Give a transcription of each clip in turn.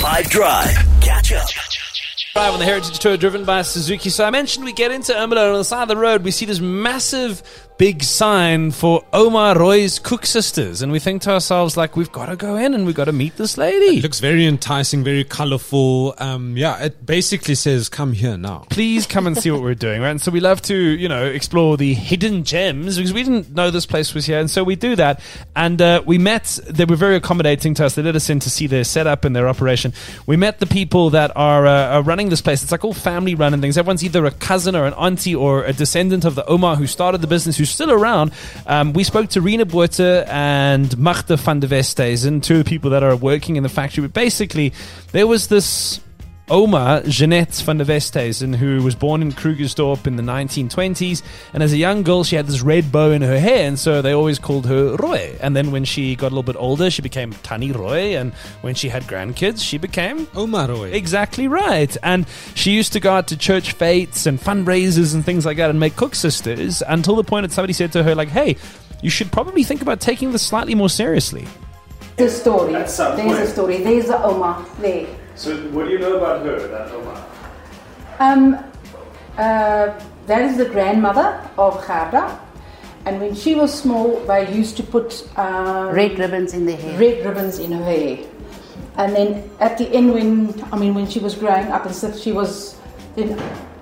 5 Drive. Catch up. Drive on the Heritage Tour driven by Suzuki. So I mentioned we get into Ermelo and on the side of the road we see this massive big sign for Oma Rooi's Cook Sisters and we think to ourselves like we've got to go in and we've got to meet this lady. It looks very enticing, very colorful. Um, yeah, it basically says, come here now. Please come and see what we're doing, right? And so we love to, you know, explore the hidden gems because we didn't know this place was here. And so we do that. And uh, we met, they were very accommodating to us. They let us in to see their setup and their operation. We met the people that are, uh, are running this place. It's like all family run and things. Everyone's either a cousin or an auntie or a descendant of the Oma who started the business, who's still around. Um, we spoke to Rena Botha and Magda van der Westhuizen, two people that are working in the factory. But basically, there was this Oma Jeanette van der Westhuizen, who was born in Krugersdorp in the 1920s. And as a young girl, she had this red bow in her hair, and so they always called her Rooi. And then when she got a little bit older, she became Tannie Rooi. And when she had grandkids, she became Oma Rooi. Exactly right. And she used to go out to church fetes and fundraisers and things like that and make koeksisters until the point that somebody said to her, like, hey, you should probably think about taking this slightly more seriously. There's a story. There's point. a story. There's the Oma there. So, what do you know about her, that Oma? Um, uh, that is the grandmother of Gerda. And when she was small, they used to put um, Red ribbons in their hair. red ribbons in her hair. And then at the end, when I mean, when she was growing up and stuff, she was in,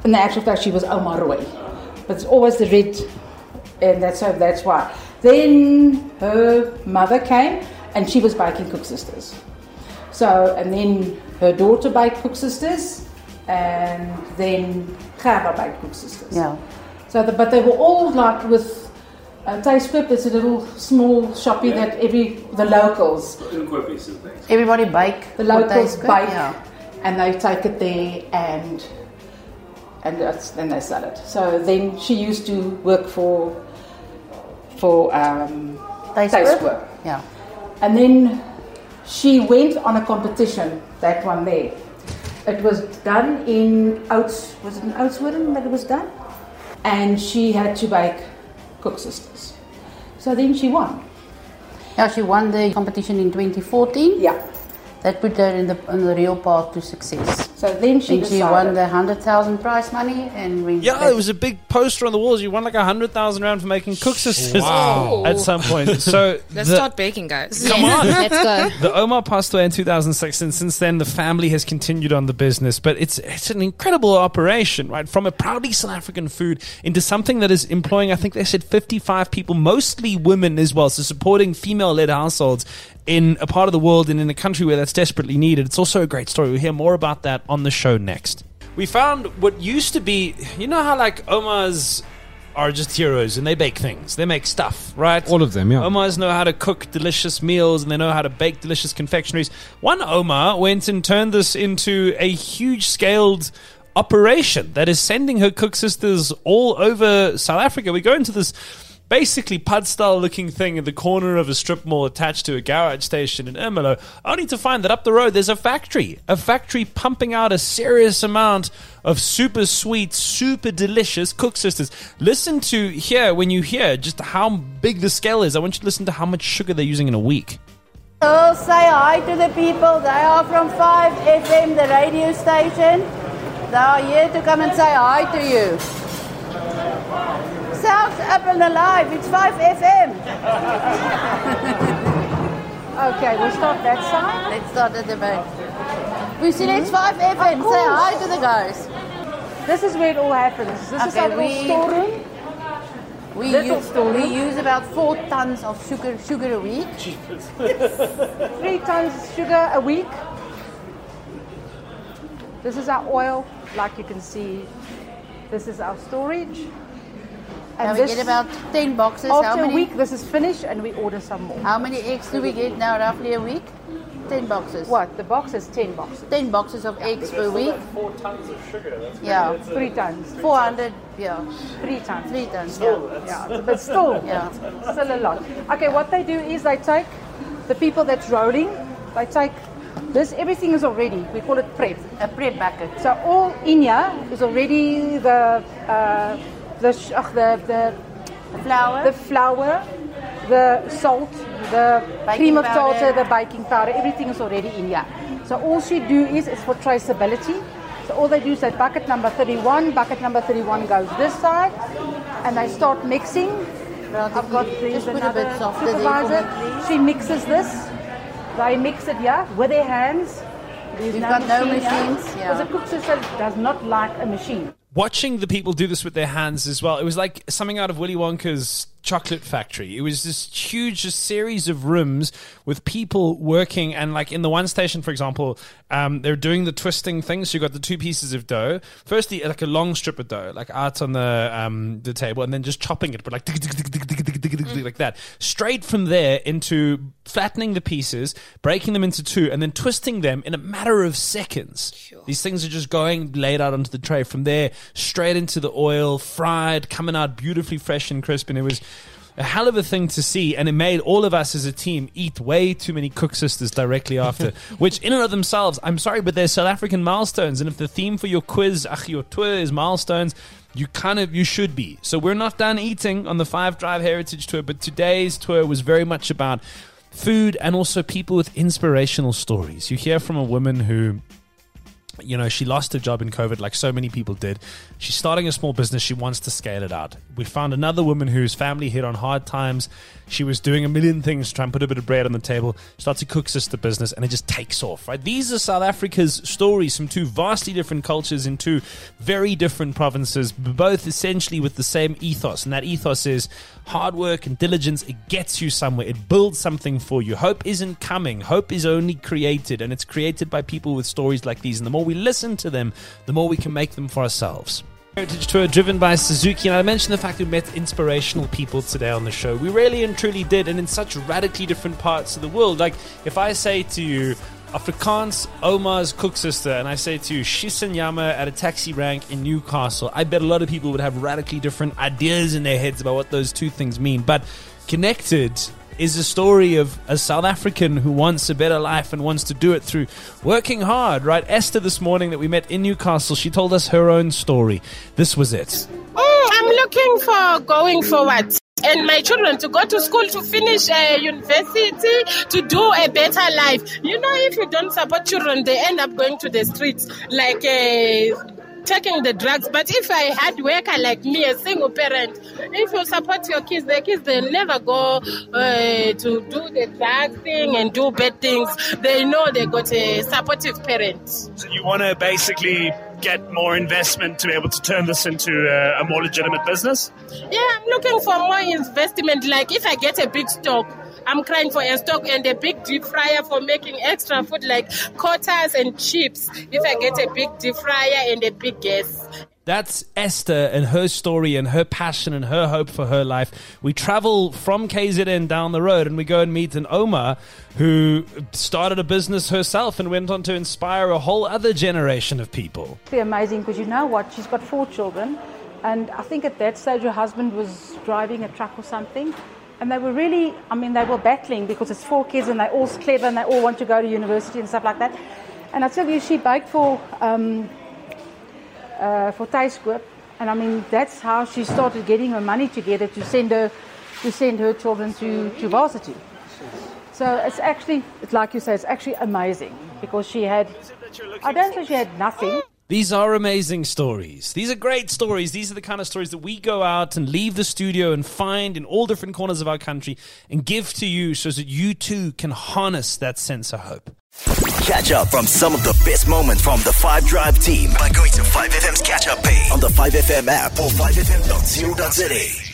in the actual fact she was Oma Rooi, but it's always the red, and that's so that's why. Then her mother came, and she was baking Koeksisters. So and then her daughter baked Koeksisters, and then Gerda baked Koeksisters. Yeah. So, the, but they were all like with. Uh, Tuisquip is a little small shoppie Yeah. that every the locals In Quippies and things. Everybody bake. the locals cook, bake Yeah. and they take it there and and that's, then they sell it. So then she used to work for for um, Tuisquip? Tuisquip. Yeah. and then she went on a competition. That one there. It was done in Oats. Was it in Oatswood that it was done? And she had to bake Koeksisters. So then she won. Yeah, she won the competition in 2014. Yeah. That put her in the on the real path to success. So then she and she decided. won the hundred thousand prize money, and we Yeah, there was a big poster on the walls. You won like a hundred thousand rand for making koeksisters at some point. So Let's the- start baking, guys. Come on. Let's go. The Oma passed away in 2006, and since then the family has continued on the business. But it's it's an incredible operation, right? From a proudly South African food into something that is employing, I think they said 55 people, mostly women as well, so supporting female-led households in a part of the world and in a country where that's desperately needed. It's also a great story. We'll hear more about that on the show next. We found what used to be, you know how like Oma's are just heroes and they bake things, they make stuff, right? All of them, yeah. Omas know how to cook delicious meals and they know how to bake delicious confectionaries. One Oma went and turned this into a huge scaled operation that is sending her koeksisters all over South Africa. We go into this basically pud style looking thing in the corner of a strip mall attached to a garage station in Ermelo, only to find that up the road there's a factory. A factory pumping out a serious amount of super sweet, super delicious koeksisters. Listen to here when you hear just how big the scale is. I want you to listen to how much sugar they're using in a week. So say hi to the people. They are from 5FM, the radio station. They are here to come and say hi to you. Sounds up and alive. It's 5FM. Okay, we'll start that side. Let's start at the back. We see it's 5FM. Say hi to the guys. This is where it all happens. This is Okay, our little we- storeroom. We Little use, story. we use about four tons of sugar, sugar a week. Three tons of sugar a week. This is our oil, like you can see. This is our storage. And we get about 10 boxes. How after a week, this is finished, and we order some more. how many eggs do we get now roughly a week? 10 boxes. What? The box is ten boxes. 10 boxes of eggs per week. Four tons of sugar. That's Yeah. Three tons. 400, yeah. Three tons. 3 tons, yeah. Yeah, but still, Yeah. still a lot. Okay, what they do is they take the people that's rolling. They take this. Everything is already. We call it prep. A prep bucket. So all in here is already the uh, the, ugh, the the flour. the flour, the salt, the Baking cream of powder. tartar, the baking powder. Everything is already in here. So all she do is is for traceability. So all they do is that bucket number 31, bucket number 31 goes this side, and they start mixing. I've got a another bit softer there for me, supervisor. She mixes this. They mix it yeah, with their hands. There's You've got no machine here. machines, yeah. Because a koeksister does not like a machine. Watching the people do this with their hands as well, it was like something out of Willy Wonka's chocolate factory. It was this huge just series of rooms with people working, and like in the one station, for example, um, they're doing the twisting thing. So you got the two pieces of dough. Firstly, like a long strip of dough, like out on the um, the table, and then just chopping it, but like like that. Straight from there into flattening the pieces, breaking them into two, and then twisting them in a matter of seconds. These things are just going laid out onto the tray. From there, straight into the oil, fried, coming out beautifully fresh and crisp. And it was a hell of a thing to see. And it made all of us as a team eat way too many Koeksisters directly after, which in and of themselves, I'm sorry, but they're South African milestones. And if the theme for your quiz, ach, your tour is milestones, you kind of you should be. So we're not done eating on the Five Drive Heritage Tour, but today's tour was very much about food and also people with inspirational stories. You hear from a woman who you know, she lost her job in COVID like so many people did. She's starting a small business. She wants to scale it out. We found another woman whose family hit on hard times. She was doing a million things to try and put a bit of bread on the table. Starts a koeksister business and it just takes off, right? These are South Africa's stories from two vastly different cultures in two very different provinces, both essentially with the same ethos. And that ethos is hard work and diligence. It gets you somewhere. It builds something for you. Hope isn't coming. Hope is only created and it's created by people with stories like these. And the more we listen to them, the more we can make them for ourselves. Heritage Tour driven by Suzuki, and I mentioned the fact we met inspirational people today on the show. We really and truly did, and in such radically different parts of the world. Like, if I say to you, Afrikaans Oma's cook sister, and I say to you, Shisenyama at a taxi rank in Newcastle, I bet a lot of people would have radically different ideas in their heads about what those two things mean. But connected is a story of a South African who wants a better life and wants to do it through working hard, right? Esther, this morning that we met in Newcastle, she told us her own story. This was it. Mm, I'm looking for going forward. And my children to go to school to finish uh, university to do a better life. You know, if you don't support children, they end up going to the streets like uh, taking the drugs. But if I had worker like me, a single parent, if you support your kids, the kids they never go uh, to do the drug thing and do bad things. They know they got a supportive parent. So you want to basically get more investment to be able to turn this into a, a more legitimate business? Yeah, I'm looking for more investment. Like if I get a big stock, I'm crying for a stock and a big deep fryer for making extra food like quarters and chips. If I get a big deep fryer and a big gas. That's Esther and her story and her passion and her hope for her life. We travel from KZN down the road and we go and meet an Oma who started a business herself and went on to inspire a whole other generation of people. It's amazing because you know what? She's got four children, and I think at that stage her husband was driving a truck or something. And they were really, I mean, they were battling because it's four kids and they're all clever and they all want to go to university and stuff like that. And I tell you, she baked for um, uh, for and I mean that's how she started getting her money together to send her to send her children to to varsity. So it's actually, it's like you say, it's actually amazing because she had. I don't think she had nothing. These are amazing stories. These are great stories. These are the kind of stories that we go out and leave the studio and find in all different corners of our country and give to you so that you too can harness that sense of hope. Catch up from some of the best moments from the 5 Drive team by going to 5FM's catch up page on the 5FM app or 5FM.co.za.